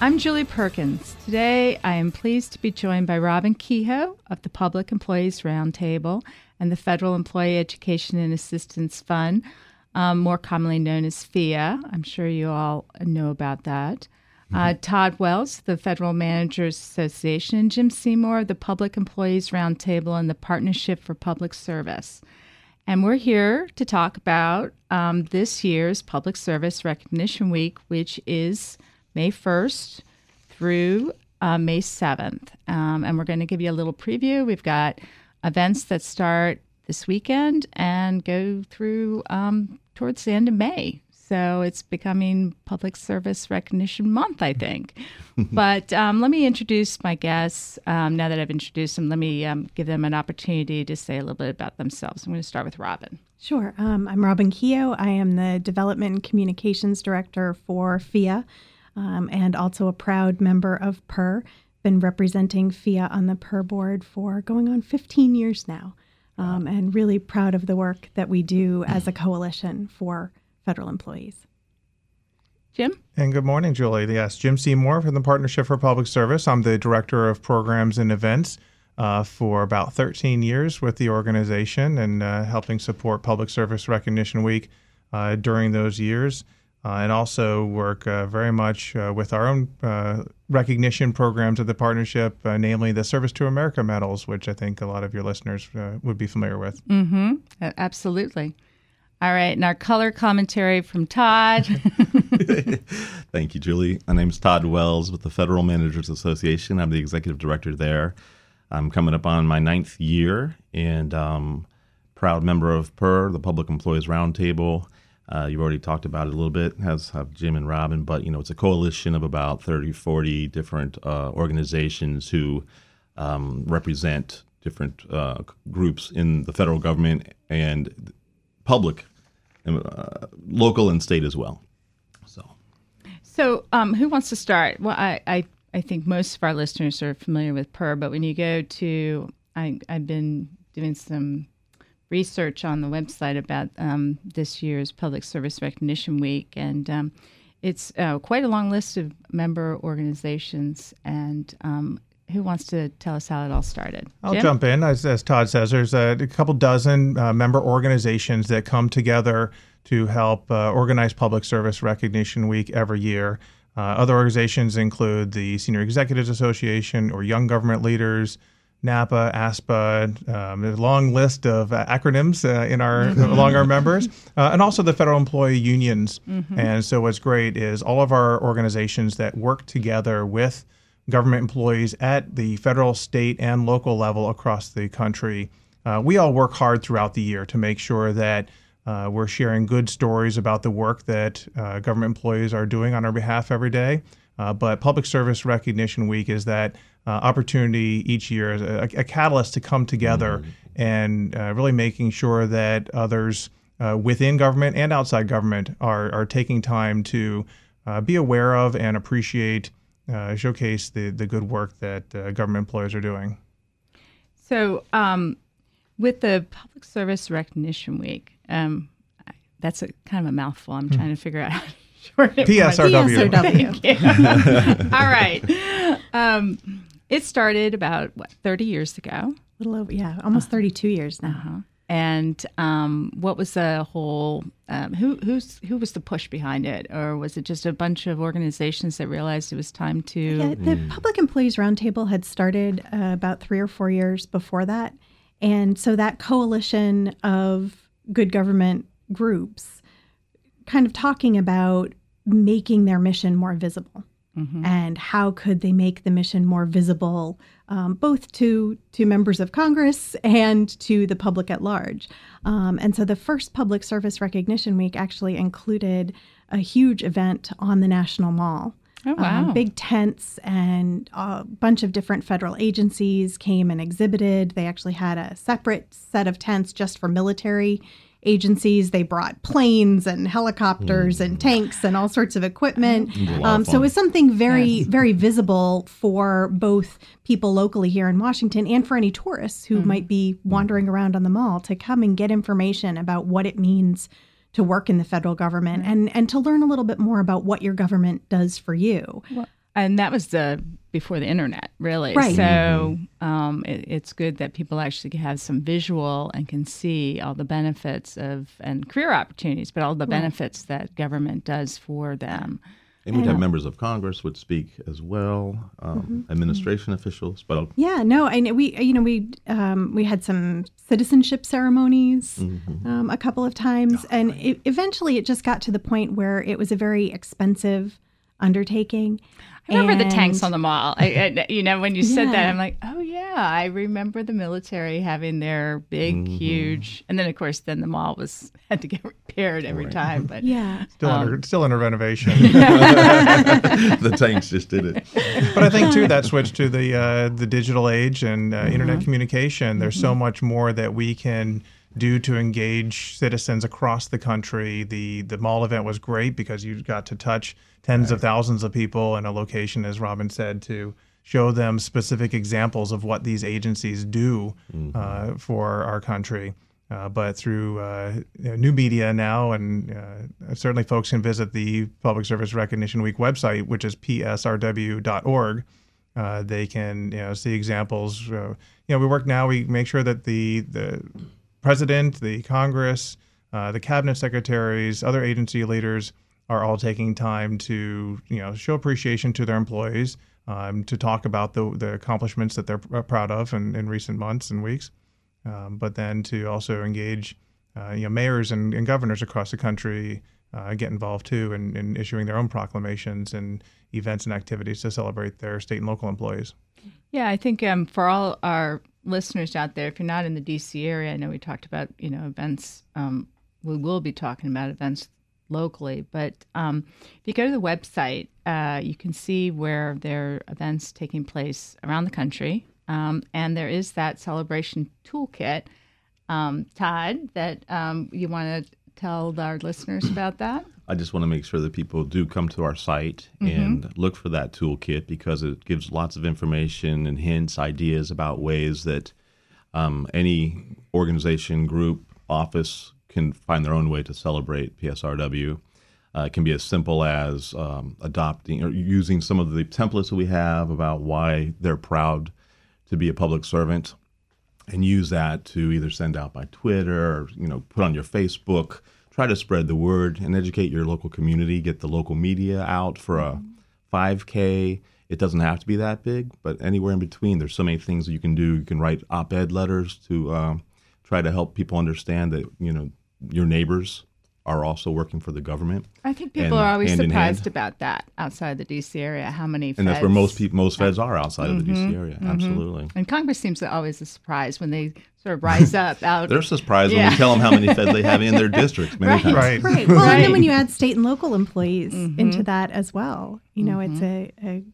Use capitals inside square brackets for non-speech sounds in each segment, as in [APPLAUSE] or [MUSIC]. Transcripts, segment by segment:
I'm Julie Perkins. Today I am pleased to be joined by Robin Kehoe of the Public Employees Roundtable and the Federal Employee Education and Assistance Fund, um, more commonly known as FEA. I'm sure you all know about that. Uh, Todd Wells, the Federal Managers Association, and Jim Seymour of the Public Employees Roundtable and the Partnership for Public Service. And we're here to talk about um, this year's Public Service Recognition Week, which is May 1st through uh, May 7th. Um, and we're going to give you a little preview. We've got events that start this weekend and go through um, towards the end of May. So it's becoming Public Service Recognition Month, I think. [LAUGHS] but um, let me introduce my guests. Um, now that I've introduced them, let me um, give them an opportunity to say a little bit about themselves. I'm going to start with Robin. Sure. Um, I'm Robin Kehoe. I am the Development and Communications Director for FEA um, and also a proud member of PER. Been representing FEA on the PER board for going on 15 years now. Um, and really proud of the work that we do [CLEARS THROAT] as a coalition for federal employees. Jim? And good morning, Julie. Yes, Jim Seymour from the Partnership for Public Service. I'm the Director of Programs and Events uh, for about 13 years with the organization and uh, helping support Public Service Recognition Week uh, during those years. Uh, and also work uh, very much uh, with our own recognition programs of the partnership, namely the Service to America medals, which I think a lot of your listeners would be familiar with. Mm-hmm. Absolutely. All right, and our color commentary from Todd. [LAUGHS] [LAUGHS] Thank you, Julie. My name is Todd Wells with the Federal Managers Association. I'm the executive director there. I'm coming up on my ninth year and um, proud member of PER, the Public Employees Roundtable. Uh, you already talked about it a little bit, as have Jim and Robin, but you know it's a coalition of about 30, 40 different uh, organizations who um, represent different uh, groups in the federal government and public, uh, local and state as well. So, so um, who wants to start? Well, I, I I think most of our listeners are familiar with PER, but when you go to I, I've been doing some research on the website about um, this year's Public Service Recognition Week, and um, it's uh, quite a long list of member organizations. And um, who wants to tell us how it all started? I'll Jim? jump in. As, as, Todd says, there's a, a couple dozen uh, member organizations that come together to help uh, organize Public Service Recognition Week every year. Uh, other organizations include the Senior Executives Association or Young Government Leaders. NAPA, ASPA, um, a long list of uh, acronyms uh, in our mm-hmm. along our members, [LAUGHS] uh, and also the federal employee unions. Mm-hmm. And so, what's great is all of our organizations that work together with government employees at the federal, state, and local level across the country. Uh, we all work hard throughout the year to make sure that uh, we're sharing good stories about the work that uh, government employees are doing on our behalf every day. But Public Service Recognition Week is that uh, opportunity each year as a, a, catalyst to come together mm-hmm. and uh, really making sure that others uh, within government and outside government are, are taking time to uh, be aware of and appreciate, uh, showcase the, the good work that uh, government employees are doing. So, um, with the Public Service Recognition Week, um, that's a kind of a mouthful. I'm mm-hmm. trying to figure out. PSRW. PSRW. [LAUGHS] All right. Um, it started about what thirty years ago. A little over, yeah, almost uh, thirty-two years now. Uh-huh. And um, what was the whole? Um, who who's who was the push behind it, or was it just a bunch of organizations that realized it was time to? Yeah, the mm. Public Employees Roundtable had started uh, about three or four years before that, and so that coalition of good government groups, kind of talking about making their mission more visible. And how could they make the mission more visible, um, both to to members of Congress and to the public at large? Um, and so, the first Public Service Recognition Week actually included a huge event on the National Mall. Oh, wow. Um, big tents and a bunch of different federal agencies came and exhibited. They actually had a separate set of tents just for military agencies. They brought planes and helicopters and mm. tanks and all sorts of equipment. a of Um, so it was something very, very visible for both people locally here in Washington and for any tourists who mm-hmm. might be wandering around on the mall to come and get information about what it means to work in the federal government mm. and and to learn a little bit more about what your government does for you. And that was the before the internet, really. Right. So um, it, it's good that people actually have some visual and can see all the benefits of and career opportunities, but all the benefits that government does for them. And we'd have members of Congress would speak as well, um, administration officials. But I'll- Yeah, no, and we, you know, we um, we had some citizenship ceremonies um, a couple of times, and it, eventually it just got to the point where it was a very expensive undertaking. I remember the tanks on the mall. I, I, [LAUGHS] you know, when you said that, I'm like, oh yeah, I remember the military having their big, huge, and then of course, then the mall was [LAUGHS] had to get repaired every time. But Yeah, Still under still under renovation. [LAUGHS] the tanks just did it. but I think too that switch to the uh, the digital age and uh, internet communication. There's so much more that we can do to engage citizens across the country. The the mall event was great because you got to touch tens of thousands of people in a location, as Robin said, to show them specific examples of what these agencies do uh, for our country. Uh, but through uh, you know, new media now, and uh, certainly folks can visit the Public Service Recognition Week website, which is psrw.org. Uh, they can you know see examples. Uh, you know, we work now. We make sure that the the president, the Congress, uh, the cabinet secretaries, other agency leaders are all taking time to you know show appreciation to their employees, um, to talk about the the accomplishments that they're pr- proud of in, in recent months and weeks, um, but then to also engage uh, you know mayors and, and governors across the country uh, get involved too in, in issuing their own proclamations and events and activities to celebrate their state and local employees. Yeah, I think um, for all our listeners out there, if you're not in the DC area, I know we talked about you know events. Um, we will be talking about events locally, but um, if you go to the website, uh, you can see where there are events taking place around the country, um, and there is that celebration toolkit. Um, Todd, that um, you want to tell our listeners about that? I just want to make sure that people do come to our site and look for that toolkit because it gives lots of information and hints, ideas about ways that um, any organization, group, office can find their own way to celebrate PSRW. Uh, it can be as simple as um, adopting or using some of the templates that we have about why they're proud to be a public servant and use that to either send out by Twitter or you know put on your Facebook. Try to spread the word and educate your local community. Get the local media out for a 5K. It doesn't have to be that big, but anywhere in between, there's so many things that you can do. You can write op-ed letters to um, try to help people understand that you know your neighbors are also working for the government, I think people And are always surprised hand. about that outside the DC area. How many? and that's where most people, most feds are outside of the DC mm-hmm. area. Mm-hmm. Absolutely. And Congress seems to always a surprise when they sort of rise [LAUGHS] up out. They're surprised when Yeah. we tell them how many feds they have in their [LAUGHS] districts. Many times. Right. right. Well, and Right. then when you add state and local employees mm-hmm. into that as well, you know, it's a, a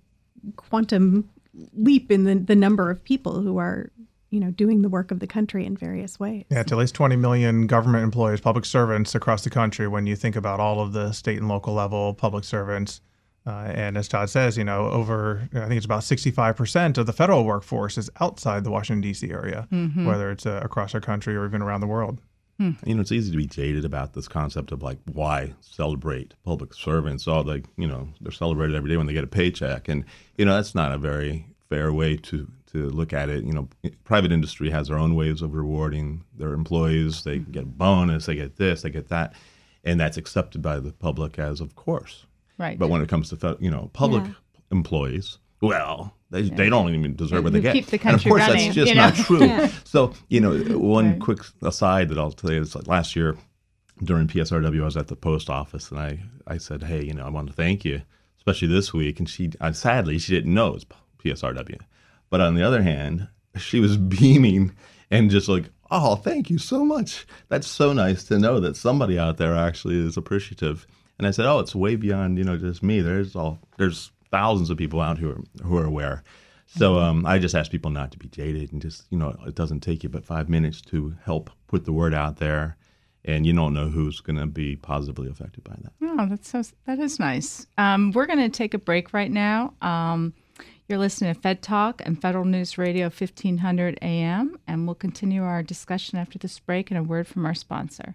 quantum leap in the, the number of people who are, you know, doing the work of the country in various ways. Yeah, it's at least 20 million government employees, public servants across the country when you think about all of the state and local level public servants. Uh, and as Todd says, you know, over, I think it's about 65% of the federal workforce is outside the Washington, D.C. area, whether it's uh, across our country or even around the world. You know, it's easy to be jaded about this concept of like why celebrate public servants. All like you know, they're celebrated every day when they get a paycheck, and you know that's not a very fair way to to look at it. You know, private industry has their own ways of rewarding their employees. They get a bonus, they get this, they get that, and that's accepted by the public as of course. right. But when it comes to you know public Yeah. employees, well, they, they don't even deserve what they get. keep the country [LAUGHS] and of course, running, that's just you know? not true. [LAUGHS] Yeah. So you know, one Right. quick aside that I'll tell you is like last year, during PSRW, I was at the post office, and I I said, hey, you know, I want to thank you, especially this week. And she, uh, sadly, she didn't know it was PSRW, but on the other hand, she was beaming and just like, oh, thank you so much. That's so nice to know that somebody out there actually is appreciative. And I said, oh, it's way beyond you know just me. There's all there's thousands of people out who are who are aware. So um, I just ask people not to be jaded and just you know it doesn't take you but five minutes to help put the word out there, and you don't know who's going to be positively affected by that. Oh, that's so that is nice. Um, we're going to take a break right now. Um, you're listening to Fed Talk and Federal News Radio 1500 AM, and we'll continue our discussion after this break and a word from our sponsor.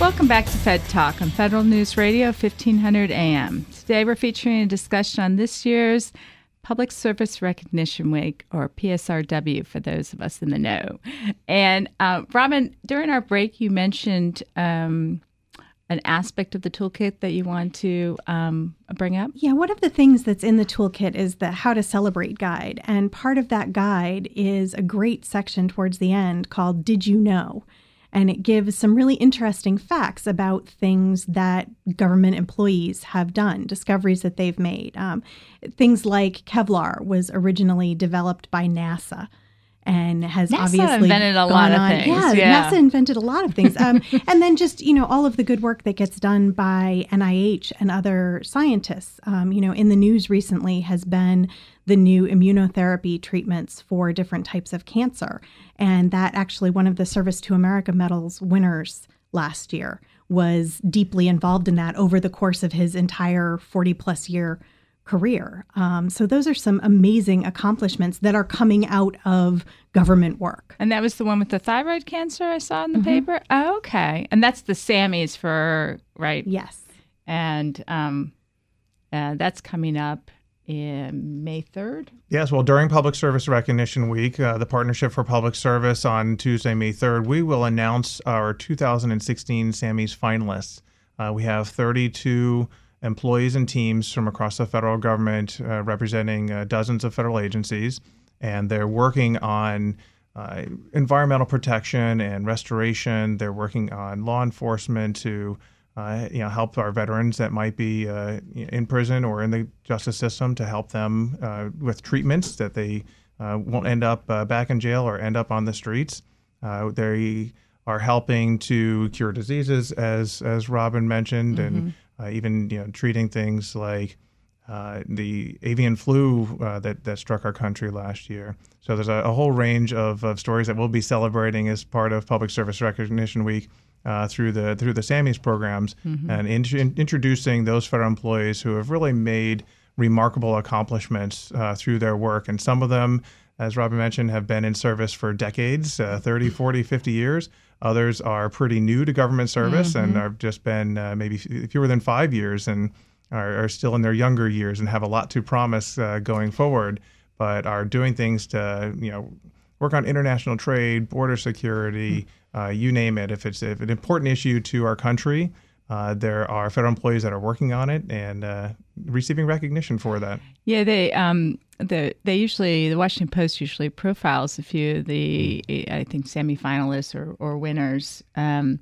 Welcome back to Fed Talk on Federal News Radio 1500 AM. Today we're featuring a discussion on this year's Public Service Recognition Week, or PSRW, for those of us in the know. And uh, Robin, during our break, you mentioned um, an aspect of the toolkit that you want to um, bring up. Yeah, one of the things that's in the toolkit is the How to Celebrate guide. And part of that guide is a great section towards the end called Did You Know? And it gives some really interesting facts about things that government employees have done, discoveries that they've made. Um, things like Kevlar was originally developed by NASA and has NASA obviously invented a lot on. of things. Yeah, yeah, NASA invented a lot of things. Um, [LAUGHS] and then just you know all of the good work that gets done by NIH and other scientists. Um, you know, in the news recently has been the new immunotherapy treatments for different types of cancer, and that actually one of the Service to America medals winners last year was deeply involved in that over the course of his entire 40 plus year career. Um, so those are some amazing accomplishments that are coming out of government work. And that was the one with the thyroid cancer I saw in the mm-hmm. paper. Oh, okay, and that's the SAMMYs for right. Yes, and um, uh, that's coming up. In May 3rd? Yes, well, during Public Service Recognition Week, uh, the Partnership for Public Service on Tuesday, May 3rd, we will announce our 2016 SAMMYs finalists. Uh, we have 32 employees and teams from across the federal government uh, representing uh, dozens of federal agencies, and they're working on uh, environmental protection and restoration. They're working on law enforcement to uh, you know help our veterans that might be uh, in prison or in the justice system to help them uh, with treatments that they won't end up back in jail or end up on the streets. they are helping to cure diseases, as as Robin mentioned, mm-hmm. and even you know treating things like uh, the avian flu uh, that that struck our country last year. So there's a, a whole range of, of stories that we'll be celebrating as part of Public Service Recognition Week. Uh, through the through the SAMMYs programs mm-hmm. and in, in, introducing those federal employees who have really made remarkable accomplishments uh, through their work. And some of them, as Robin mentioned, have been in service for decades uh, 30, 40, 50 years. Others are pretty new to government service mm-hmm. and have just been uh, maybe fewer than five years and are, are, still in their younger years and have a lot to promise uh, going forward, but are doing things to you know work on international trade, border security, mm-hmm. you name it. If it's if an important issue to our country. Uh, there are federal employees that are working on it and uh, receiving recognition for that. Yeah, they um, the they usually the Washington Post usually profiles a few of the I think semifinalists or or winners, um,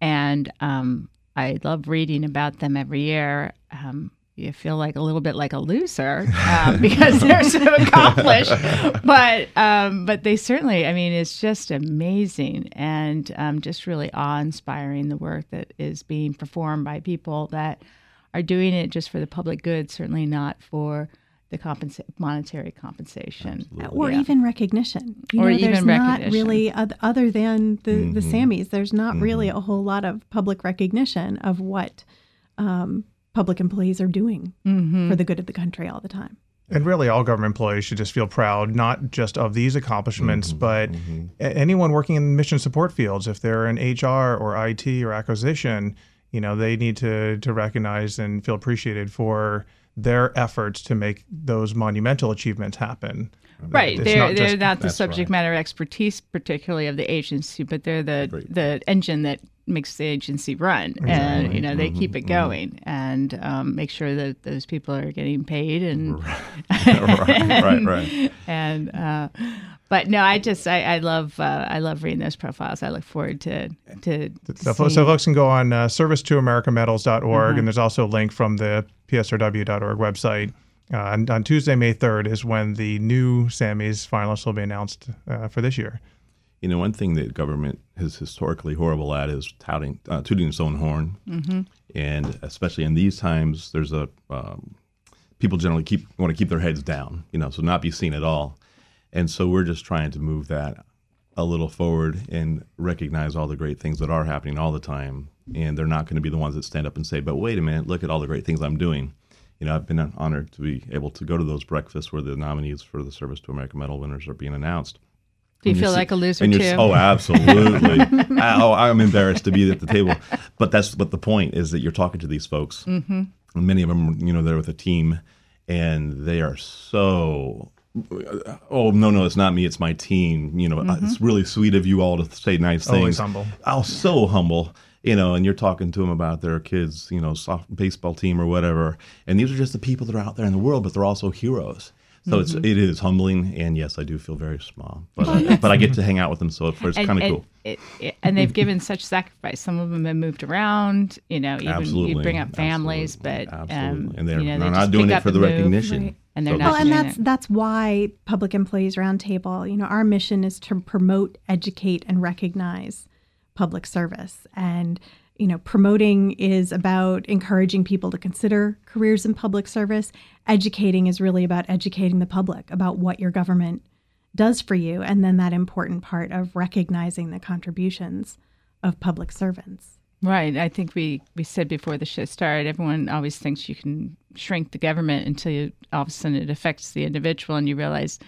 and um, I love reading about them every year. Um, you feel like a little bit like a loser um, [LAUGHS] because they're so accomplished, but um, but they certainly. I mean, it's just amazing and um, just really awe-inspiring the work that is being performed by people that are doing it just for the public good. Certainly not for the compensa- monetary compensation Absolutely. or yeah. even recognition. You or know, even there's not really other than the mm-hmm. the SAMMYs. There's not mm-hmm. really a whole lot of public recognition of what um, public employees are doing mm-hmm. for the good of the country all the time. And really, all government employees should just feel proud, not just of these accomplishments, but a- anyone working in mission support fields. If they're in HR or IT or acquisition, you know, they need to to recognize and feel appreciated for their efforts to make those monumental achievements happen. Right. It's They're not they're just- not the subject right. matter expertise, particularly of the agency, but they're the the engine that makes the agency run, and you know they keep it going and um, make sure that those people are getting paid and [LAUGHS] [LAUGHS] right, right, right. and uh, but no, I just I, I love uh, I love reading those profiles. I look forward to to So, so folks can go on uh, servicetoamericamedals.org, and there's also a link from the psrw.org website. Uh, on, on Tuesday, May 3rd, is when the new Sammys finalists will be announced uh, for this year. You know, one thing that government is historically horrible at is touting, uh, tooting its own horn, mm-hmm. and especially in these times, there's a um, people generally keep want to keep their heads down, you know, so not be seen at all, and so we're just trying to move that a little forward and recognize all the great things that are happening all the time, and they're not going to be the ones that stand up and say, "But wait a minute, look at all the great things I'm doing." You know, I've been honored to be able to go to those breakfasts where the nominees for the Service to America Medal winners are being announced. Do you And feel see- like a loser and too? you're- Oh, absolutely. [LAUGHS] oh, I'm embarrassed to be at the table, but that's but the point is that you're talking to these folks. Mm-hmm. And many of them, you know, they're with a team, and they are so. Oh no, no, it's not me. It's my team. You know, Mm-hmm. it's really sweet of you all to say nice things. Always humble. Oh, so humble. You know, and you're talking to them about their kids, you know, soft baseball team or whatever. And these are just the people that are out there in the world, but they're also heroes. So it's Mm-hmm. it is humbling, and yes, I do feel very small, but uh, but I get to hang out with them, so it's and, kind of cool. It, it, and they've given such sacrifice. Some of them have moved around. You know, even Absolutely, you bring up families, absolutely, but um. And they're- you know, they're they not doing it for the and move, recognition. and they're So- not. Well, and that's it. that's why Public Employees Roundtable, you know, our mission is to promote, educate, and recognize public service. And you know, promoting is about encouraging people to consider careers in public service. Educating is really about educating the public about what your government does for you, and then that important part of recognizing the contributions of public servants. Right. I think we, we said before the show started, everyone always thinks you can shrink the government until you, all of a sudden it affects the individual and you realize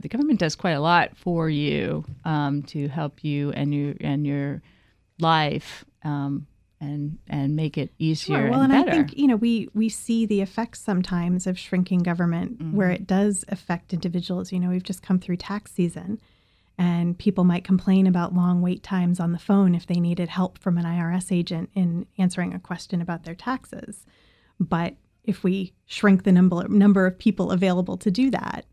the government does quite a lot for you um, to help you and your and your life um, and and make it easier Sure. Well, and and. I think you know we we see the effects sometimes of shrinking government where Mm-hmm. it does affect individuals. You know, we've just come through tax season, and people might complain about long wait times on the phone if they needed help from an IRS agent in answering a question about their taxes. But if we shrink the number number of people available to do that,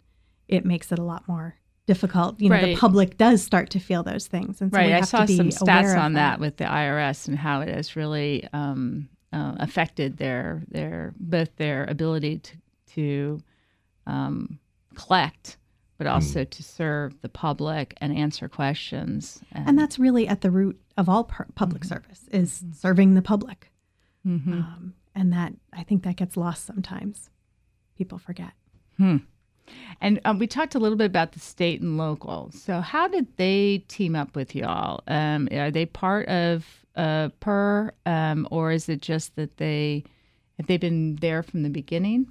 it makes it a lot more difficult. You know, the public does start to feel those things, and so we right. I have saw to be some aware stats on that with the IRS and how it has really um, uh, affected their their both their ability to to um, collect, but also to serve the public and answer questions. and that's really at the root of all pu- public service is serving the public. Um, and that i think that gets lost sometimes. People forget And um, we talked a little bit about the state and local. So, how did they team up with y'all? Um, are they part of uh, PER, um, or is it just that they have they been there from the beginning?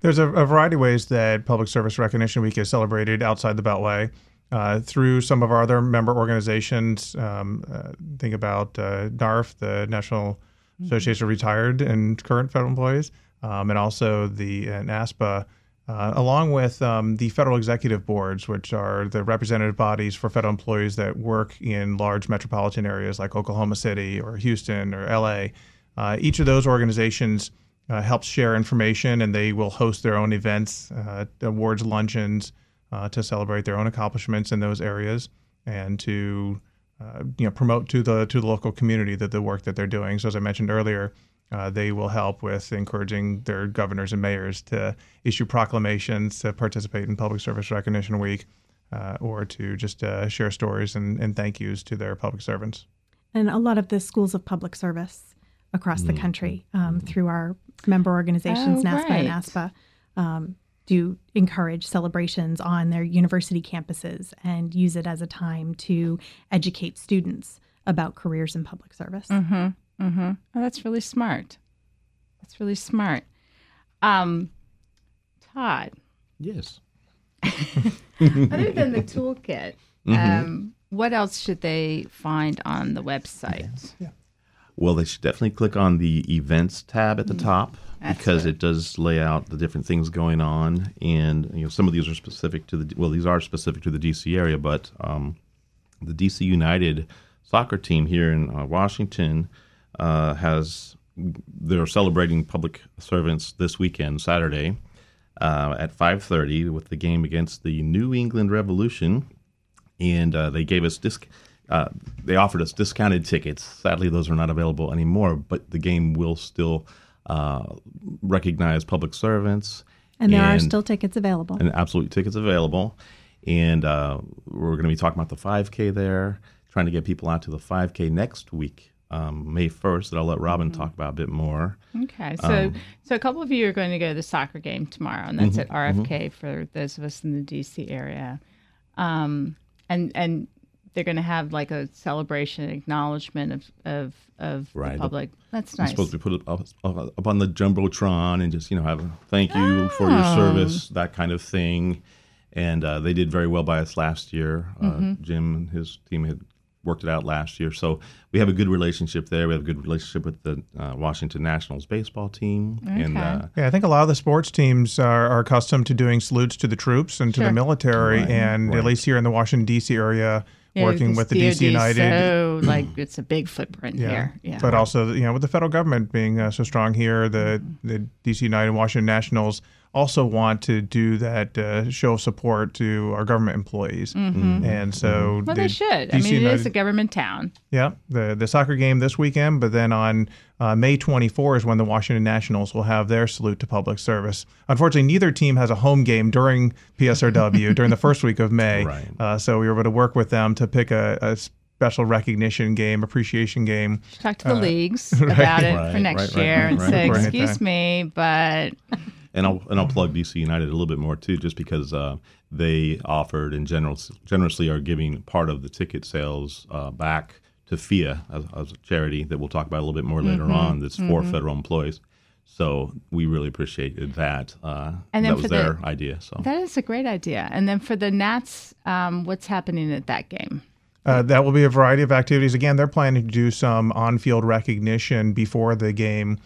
There's a, a variety of ways that Public Service Recognition Week is celebrated outside the Beltway. Uh, through some of our other member organizations, um, uh, think about uh, NARFE, the National Association of Retired and Current Federal Employees, um, and also the uh, NASPAA, uh, along with um, the federal executive boards, which are the representative bodies for federal employees that work in large metropolitan areas like Oklahoma City or Houston or LA. Uh, each of those organizations uh, helps share information, and they will host their own events, uh, awards luncheons uh, to celebrate their own accomplishments in those areas and to uh, you know promote to the to the local community that the work that they're doing. So as I mentioned earlier, uh, they will help with encouraging their governors and mayors to issue proclamations to participate in Public Service Recognition Week. Uh, or to just uh, share stories and, and thank yous to their public servants. and a lot of the schools of public service across the country um, through our member organizations, Oh, NASPAA right. and ASPA, um, do encourage celebrations on their university campuses and use it as a time to educate students about careers in public service. Mm-hmm. Oh, that's really smart. That's really smart. Um, Todd, Yes. [LAUGHS] Other than the toolkit, Mm-hmm. um, what else should they find on the website? Well, they should definitely click on the events tab at the top That's because good. it does lay out the different things going on, and you know some of these are specific to the well, these are specific to the DC area, but um, the DC United soccer team here in uh, Washington uh, has they're celebrating public servants this weekend, Saturday, uh, at 5:30 with the game against the New England Revolution, and uh, they gave us disc. Uh, they offered us discounted tickets. Sadly, those are not available anymore. But the game will still uh, recognize public servants, And there are still tickets available. and absolute tickets available. And uh, we're going to be talking about the 5K there, trying to get people out to the 5K next week, um, May 1st. That I'll let Robin talk about a bit more. Okay, so Um, so a couple of you are going to go to the soccer game tomorrow, and that's Mm-hmm, at RFK for those of us in the DC area. Um, and and they're going to have like a celebration, acknowledgement of of of Right. the public. That's I'm supposed to be put up, up, up on the jumbotron and just you know have a thank you for your Oh. service, that kind of thing. And uh, they did very well by us last year. Uh, Mm-hmm. Jim and his team had worked it out last year, so we have a good relationship there. We have a good relationship with the uh, Washington Nationals baseball team, and uh, Yeah, I think a lot of the sports teams are, are accustomed to doing salutes to the troops and to the military, Right, and right. at least here in the Washington D.C. area, Yeah, working with the DC DoD United. So like it's a big footprint yeah. here. Yeah. but also you know with the federal government being uh, so strong here, the the DC United and Washington Nationals also want to do that uh, show of support to our government employees, and so Mm-hmm. well, the they should. I mean, it is United- a government town. Yeah, the the soccer game this weekend, but then on uh, May 24 is when the Washington Nationals will have their salute to public service. Unfortunately, neither team has a home game during PSRW [LAUGHS] during the first week of May. Right. Uh, so we were able to work with them to pick a, a special recognition game, appreciation game. Talk to the leagues [LAUGHS] about it for next right, right, year right, and right. say, "Excuse me, but and I'll and I'll plug DC United a little bit more too, just because uh, they offered and general, generously are giving part of the ticket sales uh, back to FIA as, as a charity that we'll talk about a little bit more later Mm-hmm. on. That's for federal employees. So we really appreciated that. Uh, And then that was for the- their idea. So that is a great idea." And then for the Nats, um, what's happening at that game? Uh, that will be a variety of activities. Again, they're planning to do some on-field recognition before the game.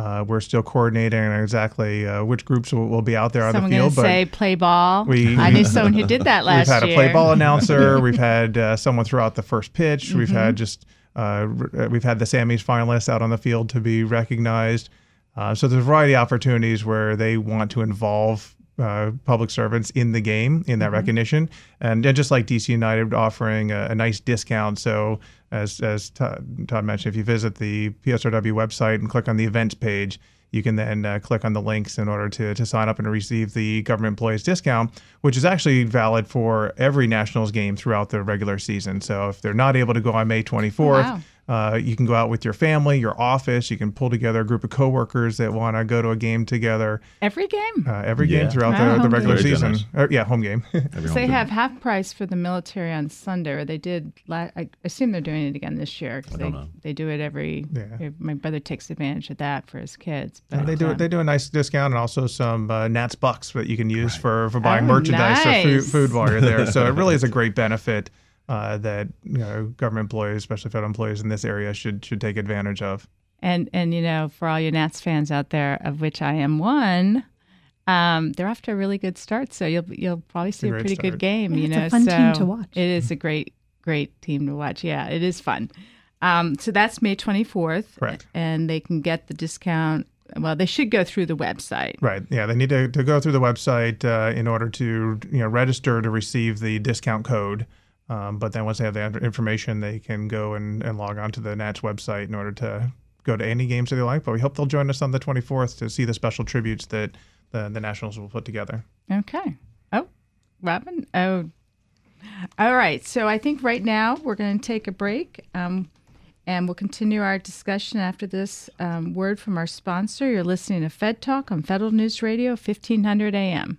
Uh, we're still coordinating exactly uh, which groups will, will be out there on the going field, but say play ball. we- I knew [LAUGHS] someone who did that last year. We've had year. a play ball announcer. [LAUGHS] we've had uh, someone throw out the first pitch. We've Mm-hmm. had just uh, uh, we've had the Sammys finalists out on the field to be recognized. Uh, so there's a variety of opportunities where they want to involve uh, public servants in the game in that Mm-hmm. recognition, and, and just like DC United offering a, a nice discount. So as as Todd, Todd mentioned, if you visit the PSRW website and click on the events page, you can then uh, click on the links in order to, to sign up and receive the government employees discount, which is actually valid for every Nationals game throughout the regular season. So if they're not able to go on May 24th, Wow. Uh, you can go out with your family, your office. You can pull together a group of coworkers that want to go to a game together. Every game. Uh, every Yeah. game throughout Wow. the, the regular Very season. generous. Uh, yeah, home game. [LAUGHS] every So they home have half price for the military on Sunday, or they did. La- I assume they're doing it again this year because they don't know. they do it every. Yeah. My brother takes advantage of that for his kids. But, And they do um, they do a nice discount and also some uh, Nats bucks that you can use for, for buying Oh, merchandise or food, food while you're there. So it really is a [LAUGHS] great benefit uh, that you know government employees, especially federal employees in this area, should should take advantage of. And and you know, for all you Nats fans out there, of which I am one, um, they're off to a really good start. So you'll you'll probably see a, great pretty start. good game. Yeah, you it's know, a fun team to watch. It is a great great team to watch. Yeah, it is fun. Um, so that's May twenty fourth, Correct. And they can get the discount. Well, they should go through the website. Right. Yeah, they need to, to go through the website uh, in order to you know register to receive the discount code. Um, but then once they have the information, they can go and, and log on to the Nats website in order to go to any games that they like. But we hope they'll join us on the 24th to see the special tributes that the, the Nationals will put together. Okay. Oh, Robin. Oh, all right. So I think right now we're going to take a break, um, and we'll continue our discussion after this um, word from our sponsor. You're listening to Fed Talk on Federal News Radio, 1500 AM.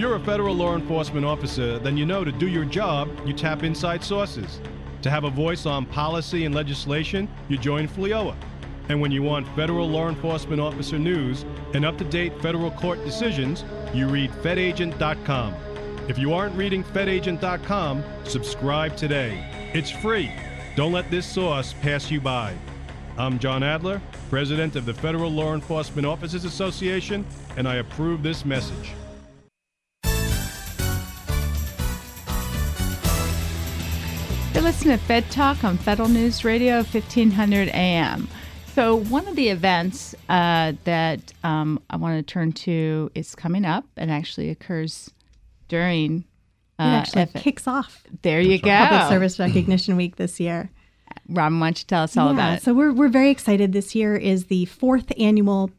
you're a federal law enforcement officer, then you know to do your job, you tap inside sources. To have a voice on policy and legislation, you join FLEOA. And when you want federal law enforcement officer news and up to date federal court decisions, you read FedAgent.com. If you aren't reading FedAgent.com, subscribe today. It's free. Don't let this source pass you by. I'm John Adler, President of the Federal Law Enforcement Officers Association, and I approve this message. Listening to Fed Talk on Federal News Radio 1500 AM. So, one of the events uh, that um, I want to turn to is coming up and actually occurs during. Uh, it actually kicks off there you go. Public Service Recognition Week this year. Robin, why don't you tell us all yeah, about it? So we're we're very excited. This year is the fourth annual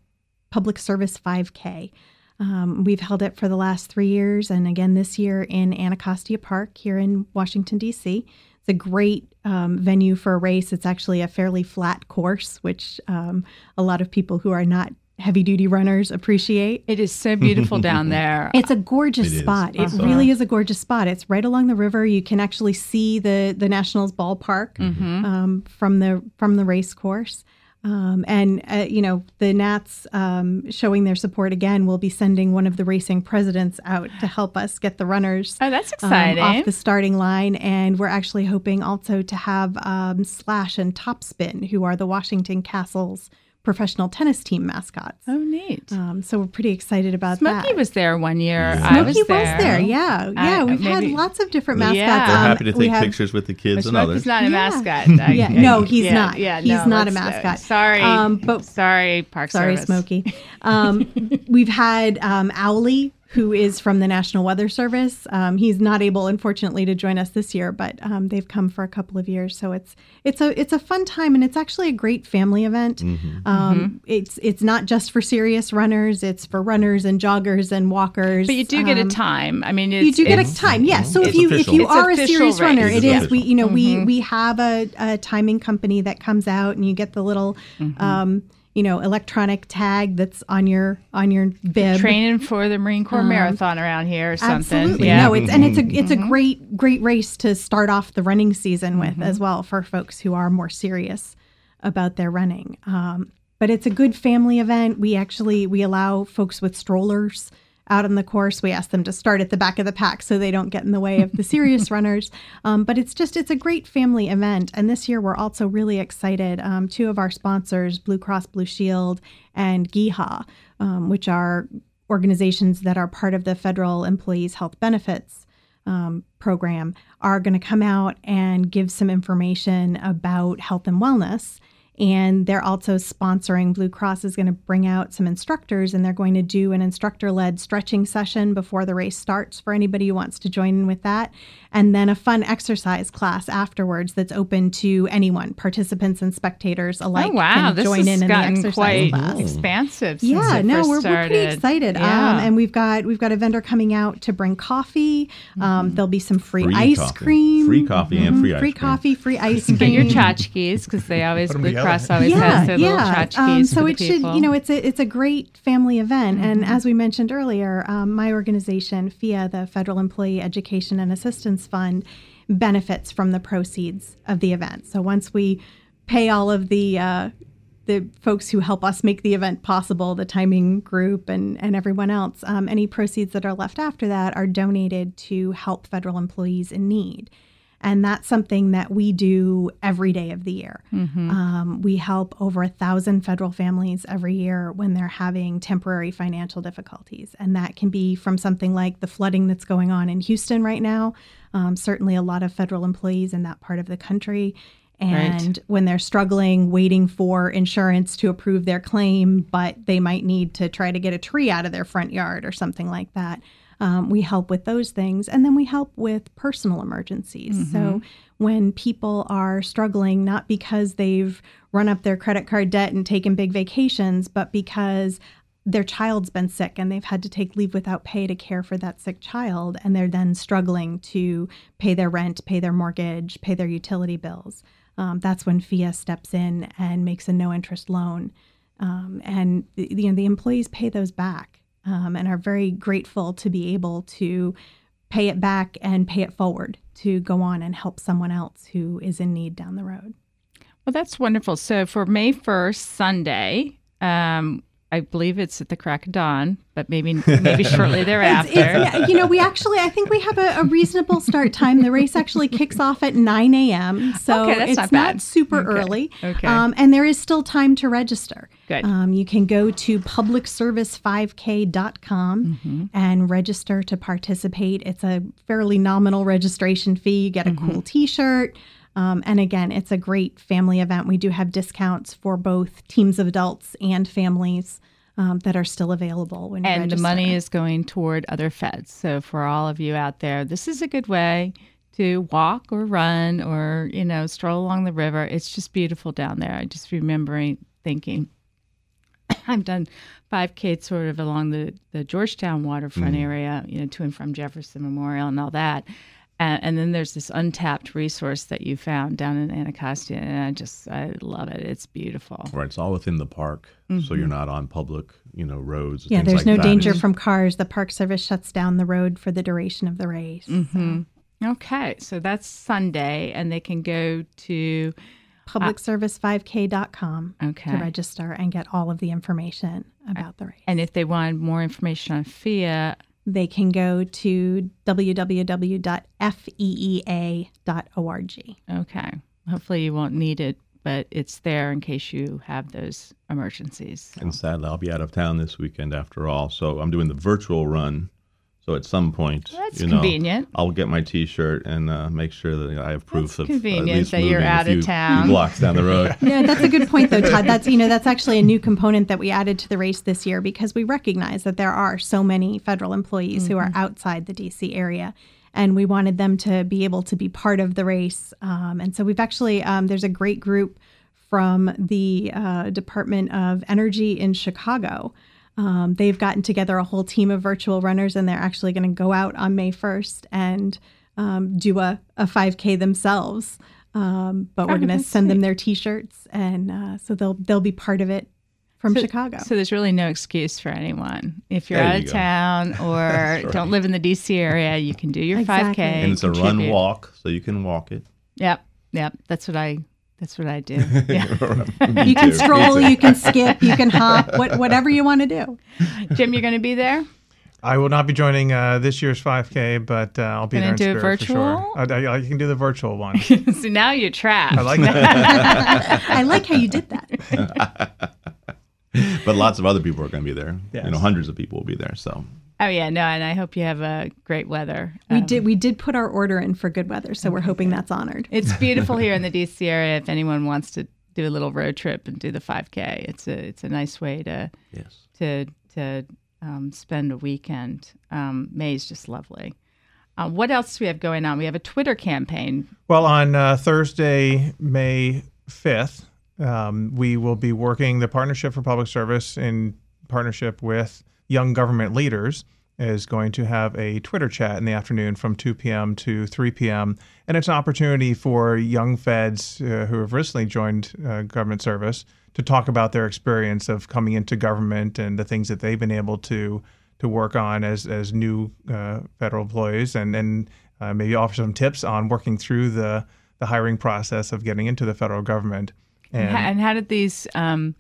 Public Service 5K. Um, we've held it for the last three years, and again this year in Anacostia Park here in Washington D.C. It's a great um, venue for a race. It's actually a fairly flat course, which um, a lot of people who are not heavy duty runners appreciate. It is so beautiful down [LAUGHS] there. It's a gorgeous It is. spot. It really is a gorgeous spot. It's right along the river. You can actually see the the Nationals ballpark um, from the from the race course. Um, and uh, you know the Nats um, showing their support again. will be sending one of the racing presidents out to help us get the runners Oh, that's um, exciting. off the starting line. And we're actually hoping also to have um, Slash and Topspin, who are the Washington Kastles professional tennis team mascots. oh, neat. Um, so we're pretty excited about that. Smokey was there one year. Yeah. I Smokey was was there. there. Yeah, I- yeah. We've maybe- had lots of different mascots. Yeah. We're Um, happy to take have- pictures with the kids and Smokey's others. not a Yeah. mascot. I- Yeah, I- no, he's yeah, not. Yeah, He's no, not a let's- mascot. Sorry, Um, but- sorry, Park Sorry, Service. Smokey. [LAUGHS] Um, we've had um, Owlie, who is from the National Weather Service. Um, he's not able, unfortunately, to join us this year, but um, they've come for a couple of years. So it's it's a it's a fun time, and it's actually a great family event. Mm-hmm. Um, It's it's not just for serious runners; it's for runners and joggers and walkers. But you do get a Um, time. I mean, it's, you do get a time, yes. So if It's you if you It's are a serious runner, race. it It's is. We you know Mm-hmm. we we have a, a timing company that comes out and you get the little Mm-hmm. um, you know electronic tag that's on your on your bib. training for the Marine Corps marathon around here or something. Um, Absolutely, Yeah. no. It's and it's a it's Mm-hmm. a great great race to start off the running season with as well for folks who are more serious about their running. Um, but it's a good family event. We actually we allow folks with strollers out on the course. We ask them to start at the back of the pack so they don't get in the way of the serious [LAUGHS] runners. Um, but it's just it's a great family event. And this year we're also really excited. Um, two of our sponsors, Blue Cross Blue Shield and GEHA, um, which are organizations that are part of the Federal Employees Health Benefits um, program, are going to come out and give some information about health and wellness. And they're also sponsoring, Blue Cross is going to bring out some instructors and they're going to do an instructor led stretching session before the race starts for anybody who wants to join in with that. And then a fun exercise class afterwards that's open to anyone, participants and spectators alike. oh wow, can this join has in in the gotten exercise quite class expansive. Since yeah it no first we're, we're pretty excited Yeah. um, and we've got we've got a vendor coming out to bring coffee um, there'll be some free, Free ice coffee. cream Free coffee and Mhm. free ice free cream. coffee free [LAUGHS] ice Get cream your tchotchkes because they always Put 'em Blue together. Always yeah, has their little yeah. tchotchkes Um, so it should. Mm-hmm. you know, it's a it's a great family event. And as we mentioned earlier, um, my organization, FIA, the Federal Employee Education and Assistance Fund, benefits from the proceeds of the event. So once we pay all of the uh, the folks who help us make the event possible, the timing group and, and everyone else, um, any proceeds that are left after that are donated to help federal employees in need. And that's something that we do every day of the year. Um, we help over a thousand federal families every year when they're having temporary financial difficulties. And that can be from something like the flooding that's going on in Houston right now. Um, certainly, a lot of federal employees in that part of the country. And when they're struggling, waiting for insurance to approve their claim, but they might need to try to get a tree out of their front yard or something like that. Um, we help with those things. And then we help with personal emergencies. So when people are struggling, not because they've run up their credit card debt and taken big vacations, but because their child's been sick and they've had to take leave without pay to care for that sick child, and they're then struggling to pay their rent, pay their mortgage, pay their utility bills. Um, that's when FIA steps in and makes a no interest loan. Um, and you know the employees pay those back um, and are very grateful to be able to pay it back and pay it forward to go on and help someone else who is in need down the road. Well, that's wonderful. So for May 1st, Sunday, um, I believe it's at the crack of dawn, but maybe maybe shortly [LAUGHS] thereafter. It's- yeah, you know, we actually, I think we have a, a reasonable start time. The race actually kicks off at 9 a.m. So Okay, it's not bad. super Okay, early. okay. Um, and there is still time to register. Good. Um, you can go to publicservice5k.com Mm-hmm. and register to participate. It's a fairly nominal registration fee. You get a Mm-hmm. cool t shirt. Um, and again, it's a great family event. We do have discounts for both teams of adults and families um, that are still available when you and the money is going toward other feds. So for all of you out there, this is a good way to walk or run or you know stroll along the river. It's just beautiful down there. I just remembering thinking. [COUGHS] I've done 5K sort of along the, the Georgetown waterfront area, you know, to and from Jefferson Memorial and all that. And, and then there's this untapped resource that you found down in Anacostia, and I just I love it. It's beautiful. Right, it's all within the park, so you're not on public, you know, roads. Yeah, there's like no that. danger It's- from cars. The Park Service shuts down the road for the duration of the race. Mm-hmm. Okay, so that's Sunday, and they can go to Publicservice5k.com Okay. to register and get all of the information about the race. And if they want more information on FEEA, They can go to www.feea.org. okay. Hopefully you won't need it, but it's there in case you have those emergencies. And sadly, I'll be out of town this weekend after all, so I'm doing the virtual run. So at some point, That's you know, convenient. I'll get my T-shirt and uh, make sure that I have proof That's of convenient at that you're moving a out of few- town. few blocks down the road. [LAUGHS] Yeah, that's a good point though, Todd. That's you know, that's actually a new component that we added to the race this year because we recognize that there are so many federal employees who are outside the DC area. And we wanted them to be able to be part of the race. Um, and so we've actually, um, there's a great group from the uh, Department of Energy in Chicago. Um, they've gotten together a whole team of virtual runners, and they're actually going to go out on May 1st and um, do a, a 5K themselves. Um, but we're Oh, going to that's send them their T-shirts, and uh, so they'll they'll be part of it from Chicago. So there's really no excuse for anyone. If you're There out you of go. town [LAUGHS] or don't live in the DC area, you can do your Exactly. 5K. And it's a run walk, so you can walk it. Yep, yep. That's what I. That's what I do. [LAUGHS] Yeah. [LAUGHS] You can too, stroll, you can skip, you can [LAUGHS] hop, what, whatever you want to do. Jim, you're going to be there. I will not be joining uh, this year's 5K, but uh, I'll be Gonna there in do it spirit for sure. virtual? I, I, I can do the virtual one. so now you're trapped. I like that. I like how you did that. But lots of other people are going to be there. You know, hundreds of people will be there. So Oh yeah, no, and I hope you have a great weather. We Um, did we did put our order in for good weather, so we're hoping that's honored. It's [LAUGHS] beautiful here in the DC area. If anyone wants to do a little road trip and do the 5K, it's a it's a nice way to yes, to to um, spend a weekend. Um, is just lovely. Uh, what else do we have going on? We have a Twitter campaign. Well, on uh, Thursday, May 5th, um, we will be working the Partnership for Public Service in partnership with Young Government Leaders is going to have a Twitter chat in the afternoon from 2 p.m. to 3 p.m. And it's an opportunity for young feds uh, who have recently joined uh, government service to talk about their experience of coming into government and the things that they've been able to to work on as as new uh, federal employees and and uh, maybe offer some tips on working through the the hiring process of getting into the federal government. And, And how, and how did these um,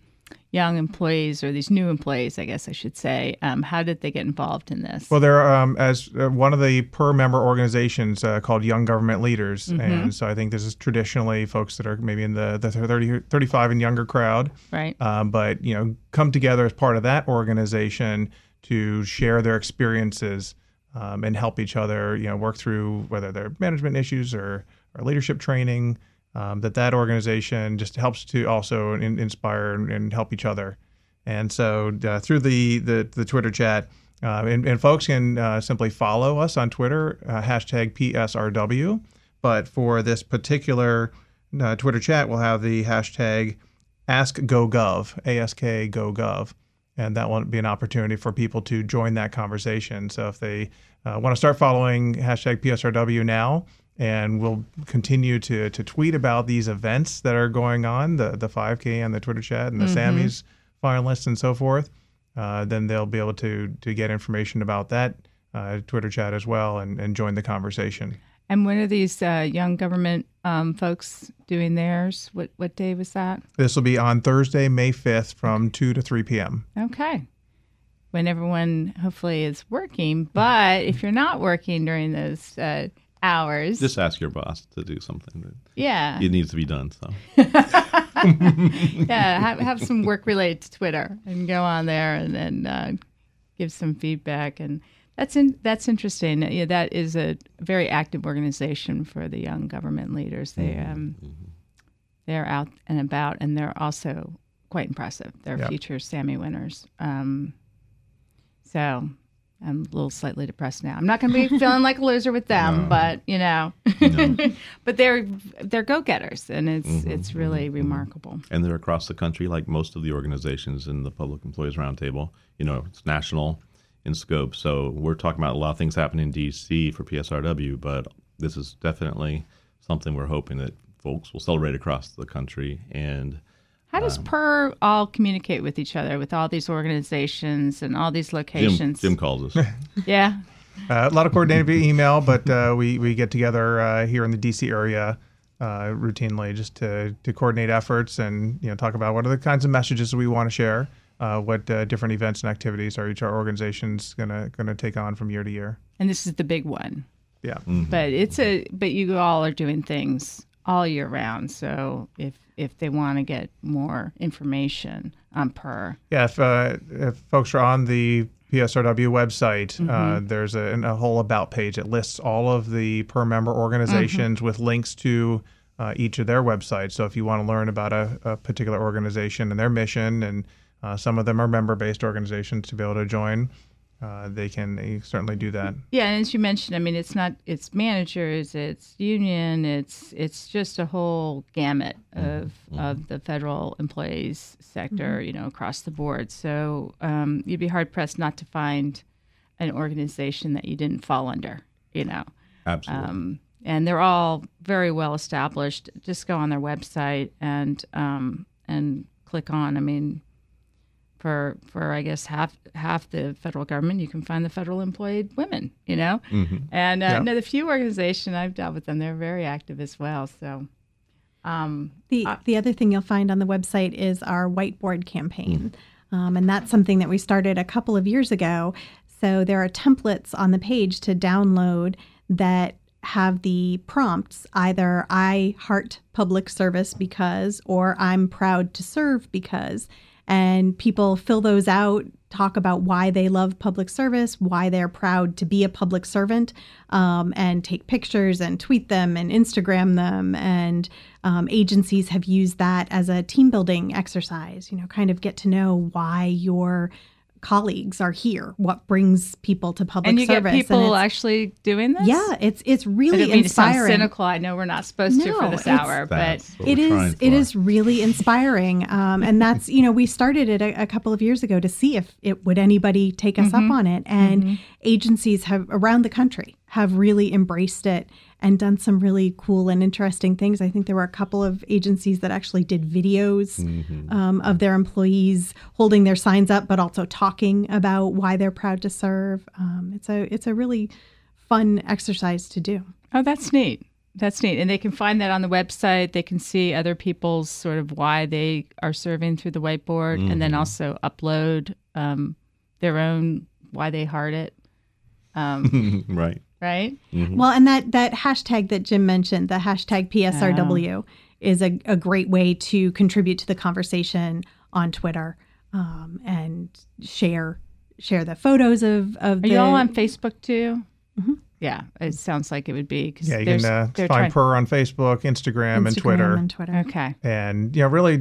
young employees, or these new employees, I guess I should say, um, how did they get involved in this? well, they're um, as uh, one of the PER member organizations uh, called Young Government Leaders, and so I think this is traditionally folks that are maybe in the the 30, 35 and younger crowd. right. um, but you know come together as part of that organization to share their experiences um, and help each other you know work through whether they're management issues or, or leadership training um, that that organization just helps to also in, inspire and, and help each other and so uh, through the, the the twitter chat Uh, and, and, folks can uh, simply follow us on Twitter, uh, hashtag PSRW. But for this particular uh, Twitter chat, we'll have the hashtag AskGoGov, A-S-K-GoGov. And that will be an opportunity for people to join that conversation. So if they uh, want to start following hashtag PSRW now, and we'll continue to to tweet about these events that are going on, the the 5K and the Twitter chat and the mm-hmm. Sammies finalists and so forth. Uh, then they'll be able to to get information about that uh, Twitter chat as well and, and join the conversation. And when are these uh, young government um, folks doing theirs? What what day was that? This will be on Thursday, May fifth, from two to three p.m. Okay. When everyone hopefully is working, but if you're not working during those uh, hours. Just ask your boss to do something. Yeah. It needs to be done. So. [LAUGHS] yeah, have, have some work related to Twitter and go on there and then uh, give some feedback and. That's in, that's interesting. Yeah, that is a very active organization for the young government leaders. They mm-hmm. um, mm-hmm. they're out and about, and they're also quite impressive. They're yep. future Sammy winners. Um, so I'm a little slightly depressed now. I'm not going to be feeling like a loser with them, [LAUGHS] no. but you know, no. [LAUGHS] but they're they're go getters, and it's mm-hmm, it's really mm-hmm. remarkable. And they're across the country, like most of the organizations in the Public Employees Roundtable. You know, it's national in scope. So we're talking about a lot of things happening in D.C. for PSRW, but this is definitely something we're hoping that folks will celebrate across the country and how does um, PER all communicate with each other, with all these organizations and all these locations? Jim, Jim calls us. [LAUGHS] yeah. Uh, a lot of coordinated via email, but uh, we, we get together uh, here in the DC area uh, routinely just to, to coordinate efforts and you know talk about what are the kinds of messages we want to share, uh, what uh, different events and activities are each our organizations gonna gonna take on from year to year. And this is the big one. Yeah. Mm-hmm. But it's a but you all are doing things all year round. So if if they want to get more information on PER. Yeah, if, uh, if folks are on the PSRW website, uh, mm-hmm. uh, there's a, a, whole about page that lists all of the PER member organizations mm-hmm. with links to uh, each of their websites. So if you want to learn about a, a particular organization and their mission, and uh, some of them are member based organizations to be able to join uh, they can certainly do that. Yeah, and as you mentioned, I mean, it's not it's managers, it's union, it's it's just a whole gamut of mm-hmm. of the federal employees sector, mm-hmm. you know, across the board. So um, you'd be hard pressed not to find an organization that you didn't fall under, you know. Absolutely. Um, and they're all very well established. Just go on their website and um, and click on. I mean for for I guess half half the federal government, you can find the federal employed women, you know, mm-hmm. and uh, yeah. no, the few organization I've dealt with them, they're very active as well. So. Um, the uh, the other thing you'll find on the website is our whiteboard campaign, mm. um, and that's something that we started a couple of years ago. So there are templates on the page to download that have the prompts either I heart public service because or I'm proud to serve because and people fill those out talk about why they love public service why they're proud to be a public servant um, and take pictures and tweet them and instagram them. And um, agencies have used that as a team building exercise you know kind of get to know why you're colleagues are here. What brings people to public and you service? get people actually doing this. Yeah, it's it's really I inspiring. cynical. I know we're not supposed no, to for this hour, but it is it is really inspiring. Um, and that's you know we started it a, a, couple of years ago to see if it would anybody take us mm-hmm. up on it, and mm-hmm. agencies have around the country have really embraced it and done some really cool and interesting things. I think there were a couple of agencies that actually did videos mm-hmm. um, of their employees holding their signs up, but also talking about why they're proud to serve. Um, it's a it's a really fun exercise to do. Oh, that's neat. That's neat. And they can find that on the website. They can see other people's sort of why they are serving through the whiteboard mm-hmm. and then mm-hmm. also upload um, their own why they heart it. Um, [LAUGHS] right right? Mm-hmm. Well, and that that hashtag that Jim mentioned, the hashtag PSRW, is a, a great way to contribute to the conversation on Twitter um, and share share the photos of of. Are the, you all on Facebook too? Mm-hmm. Yeah, it sounds like it would be. Cause Yeah, you can uh, find trying- PER on Facebook, Instagram, and Twitter. and Twitter. Okay. and you know really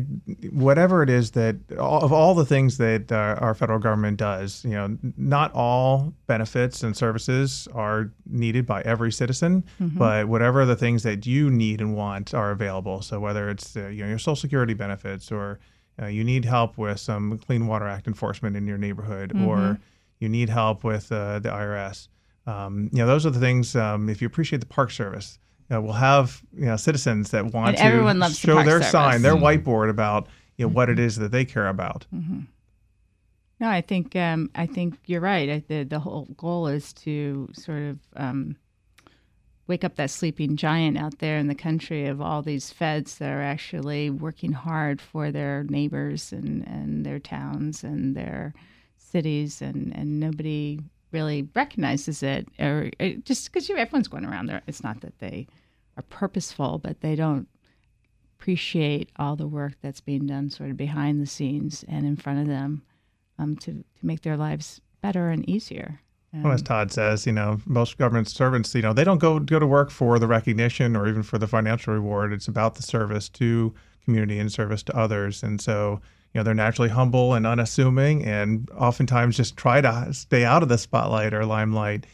whatever it is that all, of all the things that uh, our federal government does you know not all benefits and services are needed by every citizen but whatever the things that you need and want are available so whether it's uh, you know your social security benefits or uh, you need help with some clean water act enforcement in your neighborhood or you need help with uh, the irs um, you know those are the things um, if you appreciate the park service uh, we'll have you know citizens that want And to everyone loves the show Park their Service. sign, their Mhm. whiteboard about you know what it is that they care about. No, I think um, I think you're right. I, the the whole goal is to sort of um, wake up that sleeping giant out there in the country of all these feds that are actually working hard for their neighbors and, and their towns and their cities, and, and nobody really recognizes it, or it, just because everyone's going around there. It's not that they are purposeful, but they don't appreciate all the work that's being done sort of behind the scenes and in front of them um, to, to make their lives better and easier. Um, Well, as Todd says, you know, most government servants, you know, they don't go go to work for the recognition or even for the financial reward. It's about the service to community and service to others, and so you know they're naturally humble and unassuming, and oftentimes just try to stay out of the spotlight or limelight.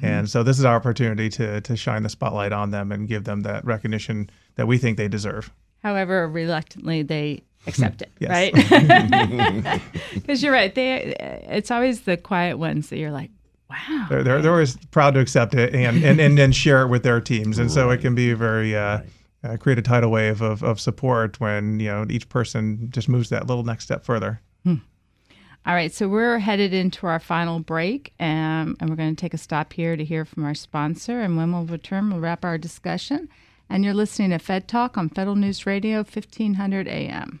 And so this is our opportunity to to shine the spotlight on them and give them that recognition that we think they deserve. However, reluctantly they [LAUGHS] accept it, right? [LAUGHS] [LAUGHS] Because you're right. They, it's always the quiet ones that you're like, wow. They're, they're, they're always proud to accept it and, and, and then share it with their teams. And so it can be very, uh, uh, create a tidal wave of, of support when, you know, each person just moves that little next step further. All right, so we're headed into our final break, um, and we're going to take a stop here to hear from our sponsor. And when we'll return, we'll wrap our discussion. And you're listening to Fed Talk on Federal News Radio, 1500 AM.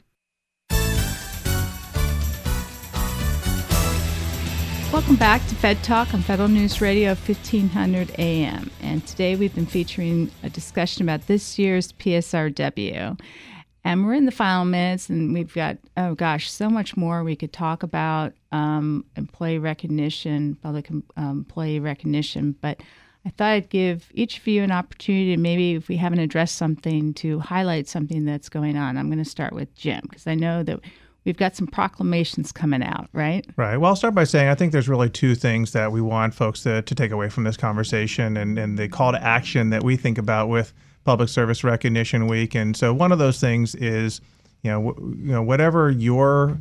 Welcome back to Fed Talk on Federal News Radio 1500 AM. And today we've been featuring a discussion about this year's PSRW. And we're in the final minutes, and we've got, oh gosh, so much more we could talk about um, employee recognition, public employee recognition. But I thought I'd give each of you an opportunity, maybe if we haven't addressed something, to highlight something that's going on. I'm going to start with Jim, because I know that we've got some proclamations coming out, right? Right. Well, I'll start by saying I think there's really two things that we want folks to, to take away from this conversation and, and the call to action that we think about with Public Service Recognition Week. And so one of those things is, you know, w- you know, whatever your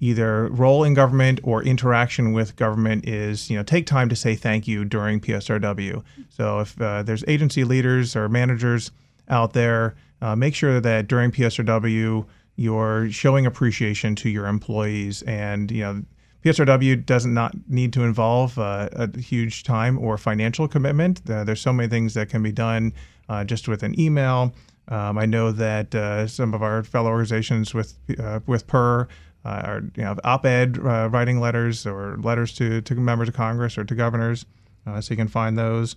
either role in government or interaction with government is, you know, take time to say thank you during PSRW. So if uh, there's agency leaders or managers out there, uh, make sure that during PSRW you're showing appreciation to your employees and you know PSRW does not need to involve uh, a huge time or financial commitment. Uh, there's so many things that can be done uh, just with an email. Um, I know that uh, some of our fellow organizations with uh, with PER uh, are you know op-ed writing letters or letters to to members of Congress or to governors, so you can find those.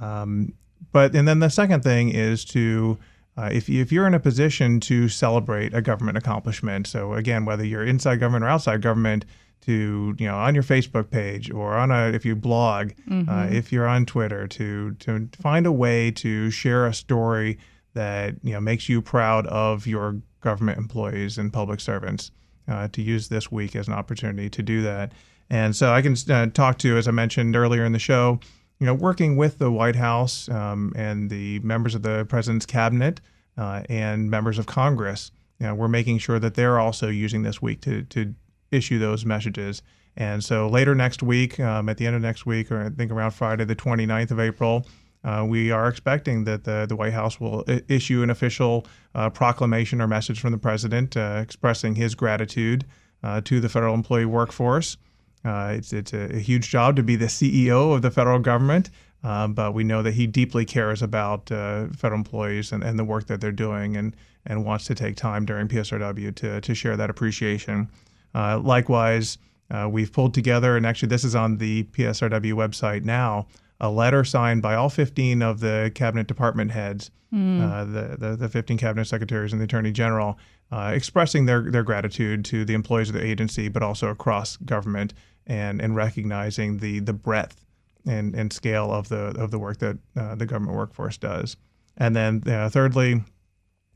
Um, but and then the second thing is to uh, if, you, if you're in a position to celebrate a government accomplishment, so again, whether you're inside government or outside government, to you know on your Facebook page or on a if you blog, uh, if you're on Twitter, to to find a way to share a story that you know makes you proud of your government employees and public servants. Uh, to use this week as an opportunity to do that, and so I can uh, talk to, as I mentioned earlier in the show, you know, working with the White House um, and the members of the president's cabinet uh, and members of Congress, you know, we're making sure that they're also using this week to to issue those messages. And so later next week, um, at the end of next week, or I think around Friday, the 29th of April, uh, we are expecting that the, the White House will I- issue an official uh, proclamation or message from the president uh, expressing his gratitude uh, to the federal employee workforce. Uh, it's it's a, a huge job to be the CEO of the federal government, Um, but we know that he deeply cares about uh, federal employees and, and the work that they're doing and, and wants to take time during PSRW to, to share that appreciation. Uh, likewise, uh, we've pulled together, and actually, this is on the PSRW website now, a letter signed by all 15 of the cabinet department heads, mm. the, the, the 15 cabinet secretaries and the attorney general, uh, expressing their, their gratitude to the employees of the agency, but also across government, and, and recognizing the, the breadth and, and scale of the of the work that uh, the government workforce does. And then uh, thirdly,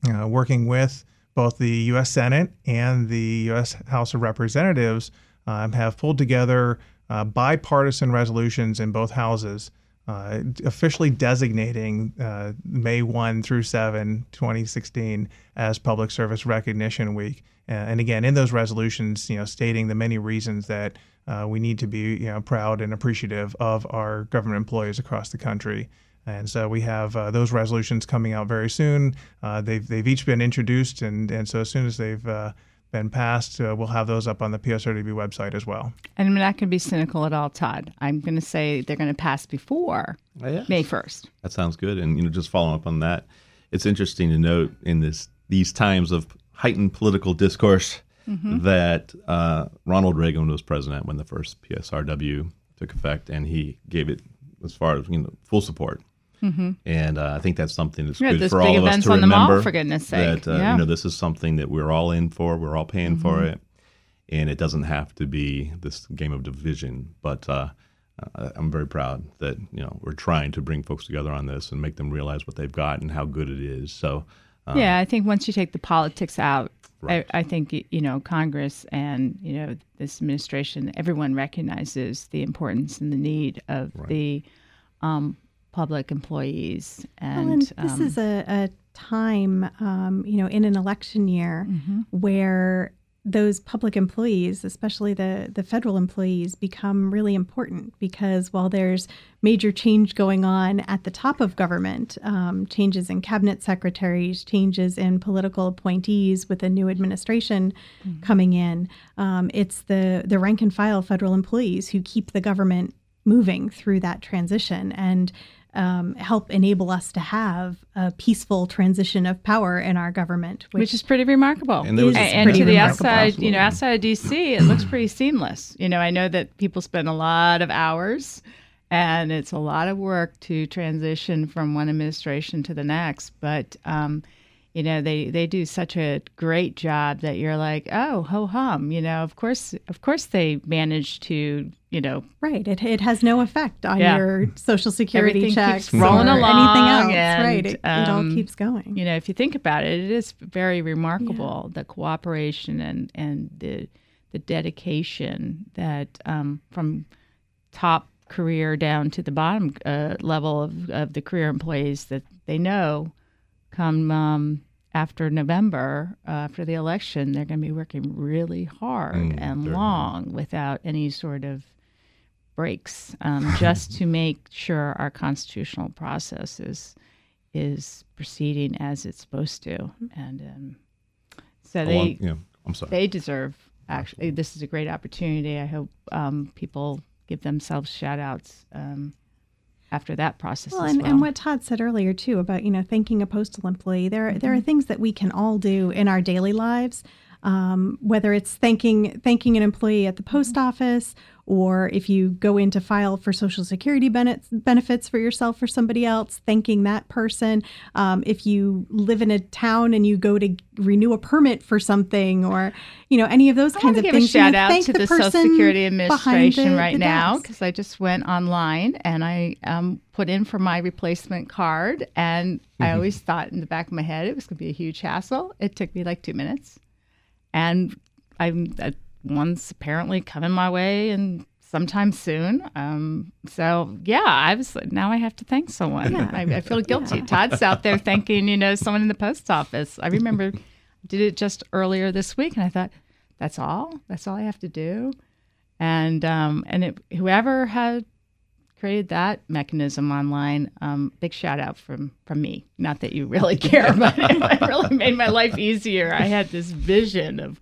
uh, working with both the U.S. Senate and the U.S. House of Representatives um, have pulled together uh, bipartisan resolutions in both houses. Uh, officially designating uh, May 1 through 7, 2016, as Public Service Recognition Week. and again, in those resolutions, you know, stating the many reasons that uh, we need to be you know, proud and appreciative of our government employees across the country. And so we have uh, those resolutions coming out very soon. Uh, they've, they've each been introduced, and, and so as soon as they've uh, been passed, uh, we'll have those up on the PSRW website as well. And I'm not going to be cynical at all, Todd. I'm going to say they're going to pass before oh, yeah. May 1st. That sounds good. And you know, just following up on that, it's interesting to note in this these times of heightened political discourse mm-hmm. that uh, Ronald Reagan was president when the first PSRW took effect, and he gave it as far as you know full support. Mm-hmm. And uh, I think that's something that's yeah, good for all of us to remember. Mall, for goodness sake. That uh, yeah. you know this is something that we're all in for. We're all paying mm-hmm. for it, and it doesn't have to be this game of division. But uh, I'm very proud that you know we're trying to bring folks together on this and make them realize what they've got and how good it is. So. Um, yeah, I think once you take the politics out, Right. I, I, think you know Congress and you know this administration, everyone recognizes the importance and the need of right. the um, public employees. And, well, and this um, is a, a time, um, you know, in an election year mm-hmm. where those public employees, especially the, the federal employees, become really important because while there's major change going on at the top of government, um, changes in cabinet secretaries, changes in political appointees with a new administration mm-hmm. coming in, um, it's the, the rank and file federal employees who keep the government moving through that transition. And um, help enable us to have a peaceful transition of power in our government, which, which is pretty remarkable. And, and, and to the outside, you know, outside of DC, it looks pretty seamless. You know, I know that people spend a lot of hours, and it's a lot of work to transition from one administration to the next, but. Um, you know they they do such a great job that you're like oh ho hum you know of course of course they manage to you know right it, it has no effect on yeah. your social security Everything checks rolling or along anything else and, right it, um, it, all um, keeps going you know if you think about it it is very remarkable yeah. the cooperation and and the the dedication that um, from top career down to the bottom uh, level of, of the career employees that they know come um, after November, uh, after the election, they're going to be working really hard mm, and long without any sort of breaks, um, just to [LAUGHS] make sure our constitutional process is is proceeding as it's supposed to. And um, so they, yeah, I'm sorry. they deserve. Actually, this is a great opportunity. I hope um, people give themselves shout outs um, after that process well, and, well. and, what Todd said earlier too about you know thanking a postal employee, there mm-hmm. there are mm-hmm. things that we can all do in our daily lives um, whether it's thanking thanking an employee at the post mm-hmm. office or if you go in to file for social security benefits, benefits for yourself or somebody else thanking that person. Um, if you live in a town and you go to renew a permit for something or you know any of those I kinds of give things. A shout out to the, the social security administration the, right the now because i just went online and i um, put in for my replacement card and mm-hmm. i always thought in the back of my head it was going to be a huge hassle. It took me like two minutes. And I'm uh, one's apparently coming my way and sometime soon. Um, so yeah, I was now I have to thank someone. Yeah. I, I, feel guilty. Yeah. Todd's out there thanking you know someone in the post office. I remember did it just earlier this week, and I thought that's all. That's all I have to do. And um, and it, whoever had created that mechanism online. Um, big shout out from from me. Not that you really [LAUGHS] care, but it really made my life easier. I had this vision of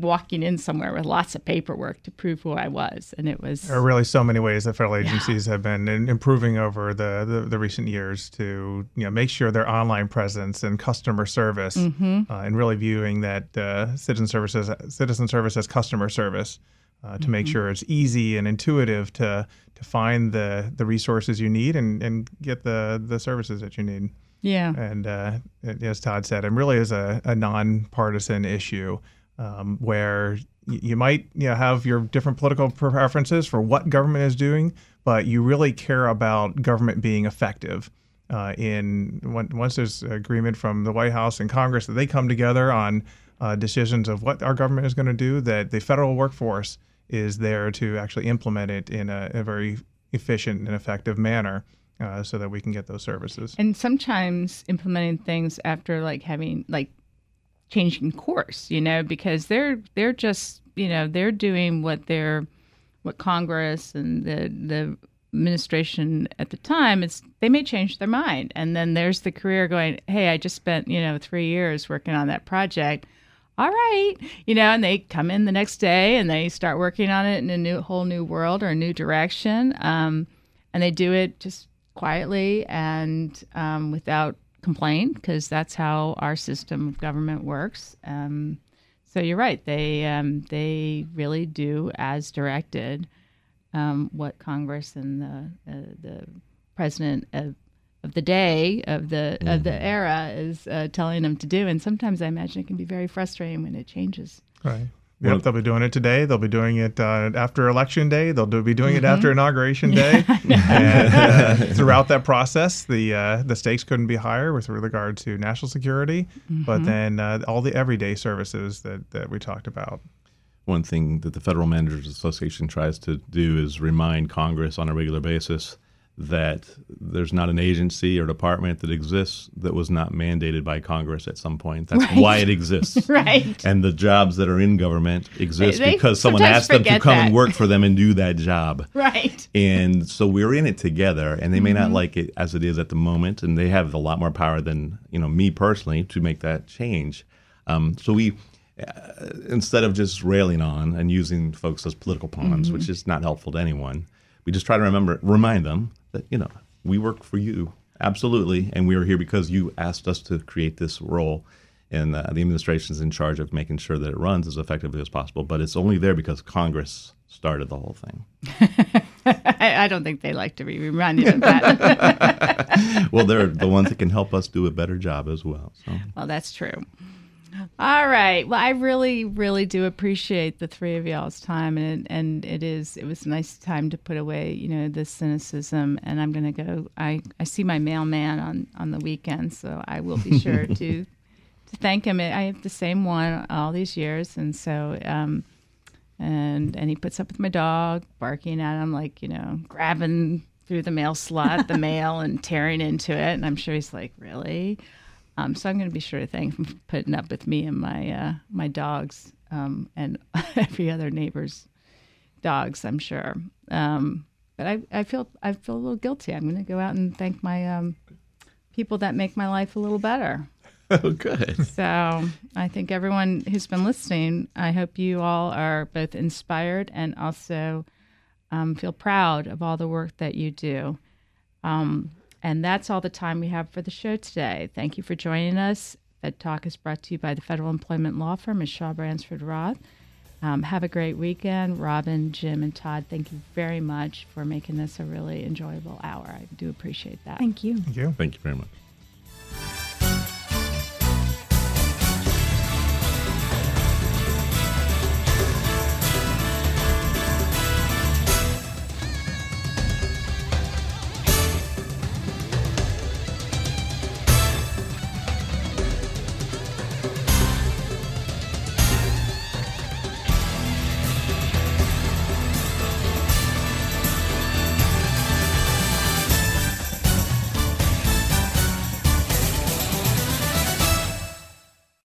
walking in somewhere with lots of paperwork to prove who I was, and it was. There are really so many ways that federal agencies yeah. have been improving over the, the, the, recent years to you know make sure their online presence and customer service, mm-hmm. uh, and really viewing that uh, citizen services citizen service as customer service. Uh, to mm-hmm. make sure it's easy and intuitive to to find the the resources you need and, and get the the services that you need. Yeah. And uh, as Todd said, it really is a, a nonpartisan issue um, where you might you know, have your different political preferences for what government is doing, but you really care about government being effective. Uh, in once there's agreement from the White House and Congress that they come together on uh, decisions of what our government is going to do, that the federal workforce is there to actually implement it in a, a very efficient and effective manner. Uh, so that we can get those services. And sometimes implementing things after like having like changing course, you know, because they're they're just you know they're doing what they're what Congress and the the administration at the time it's they may change their mind. And then there's the career going hey i just spent you know three years working on that project. All right. You know and they come in the next day and they start working on it in a new whole new world or a new direction. Um, and they do it just quietly and um, without complain because that's how our system of government works. Um, so you're right; they um, they really do as directed um, what Congress and the uh, the president of, of the day of the mm-hmm. of the mm-hmm. era is uh, telling them to do. And sometimes I imagine it can be very frustrating when it changes. Right. Yep, they'll be doing it today. They'll be doing it uh, after election day. They'll do, be doing mm-hmm. it after inauguration day. [LAUGHS] and uh, [LAUGHS] throughout that process, the uh, the stakes couldn't be higher with regard to national security, mm-hmm. but then uh, all the everyday services that, that we talked about. One thing that the Federal Managers Association tries to do is remind Congress on a regular basis that there's not an agency or department that exists that was not mandated by Congress at some point. That's right. why it exists. [LAUGHS] right. And the jobs that are in government exist they, because someone asked them to come that. and work for them and do that job. [LAUGHS] Right. And so we're in it together and they may mm-hmm. not like it as it is at the moment and they have a lot more power than, you know, me personally to make that change. Um, so we uh, instead of just railing on and using folks as political pawns, mm-hmm. which is not helpful to anyone, we just try to remember remind them that you know we work for you absolutely, and we are here because you asked us to create this role. And uh, the administration is in charge of making sure that it runs as effectively as possible. But it's only there because Congress started the whole thing. [LAUGHS] I don't think they like to be reminded of that. [LAUGHS] well, they're the ones that can help us do a better job as well. So. Well, that's true. All right. Well, I really, really do appreciate the three of y'all's time, and and it is it was a nice time to put away, you know, the cynicism. And I'm going to go. I I see my mailman on on the weekend, so I will be sure [LAUGHS] to to thank him. I have the same one all these years, and so um, and and he puts up with my dog barking at him like you know grabbing through the mail slot the [LAUGHS] mail and tearing into it, and I'm sure he's like really. Um, so I'm going to be sure to thank him for putting up with me and my uh, my dogs um, and [LAUGHS] every other neighbor's dogs. I'm sure. Um, but I, I feel I feel a little guilty. I'm going to go out and thank my um, people that make my life a little better. [LAUGHS] Oh, good. So I think everyone who's been listening, I hope you all are both inspired and also um, feel proud of all the work that you do. Um, and that's all the time we have for the show today. Thank you for joining us. Fed Talk is brought to you by the federal employment law firm of Shaw Bransford Roth. Um, have a great weekend. Robin, Jim, and Todd, thank you very much for making this a really enjoyable hour. I do appreciate that. Thank you. Thank you. Thank you very much.